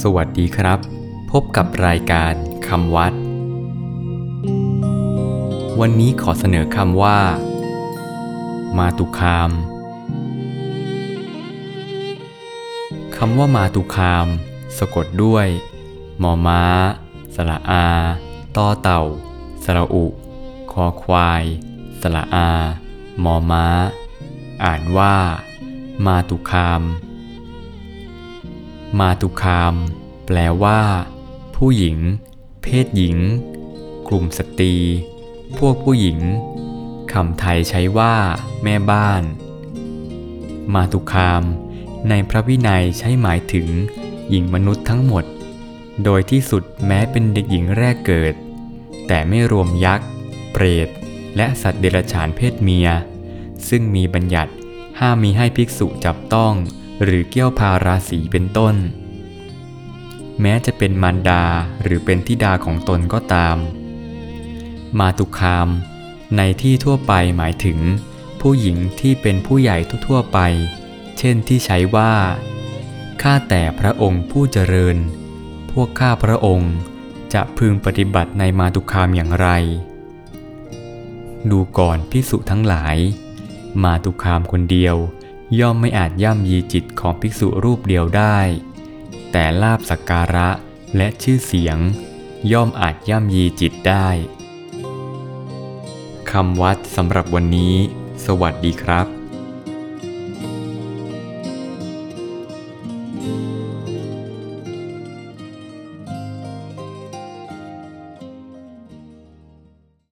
สวัสดีครับ พบกับรายการคำวัด วันนี้ขอเสนอคำว่า มาตุคามคำว่ามาตุคาม สะกดด้วยมอม้า สระอาต่อเต่า สระอุ คอควาย สระอา มอม้า อ่านว่า มาตุคาม มาตุคาม แปลว่า ผู้หญิง เพศหญิง กลุ่มสตรี พวกผู้หญิงคำไทยใช้ว่า แม่บ้าน มาตุคาม ในพระวินัยใช้หมายถึง หญิงมนุษย์ทั้งหมด โดยที่สุดแม้เป็นเด็กหญิงแรกเกิด แต่ไม่รวมยักษ์ เปรต และสัตว์เดรัจฉานเพศเมีย ซึ่งมีบัญญัติห้ามมีให้ภิกษุจับต้อง หรือเกี่ยวพาราศีเป็นต้น แม้จะเป็นมารดาหรือเป็นธิดาของตนก็ตาม มาตุคาม ในที่ทั่วไปหมายถึง ผู้หญิงที่เป็นผู้ใหญ่ทั่วๆไป เช่นที่ใช้ว่า ข้าแต่พระองค์ผู้เจริญ พวกข้าพระองค์จะพึงปฏิบัติในมาตุคามอย่างไร ดูก่อนภิกษุทั้งหลาย มาตุคามคนเดียว ย่อมไม่อาจย่ำยีจิตของภิกษุรูปเดียวได้ แต่ลาบสักการะและชื่อเสียง ย่อมอาจย่ำยีจิตได้คำวัดสำหรับวันนี้ สวัสดีครับ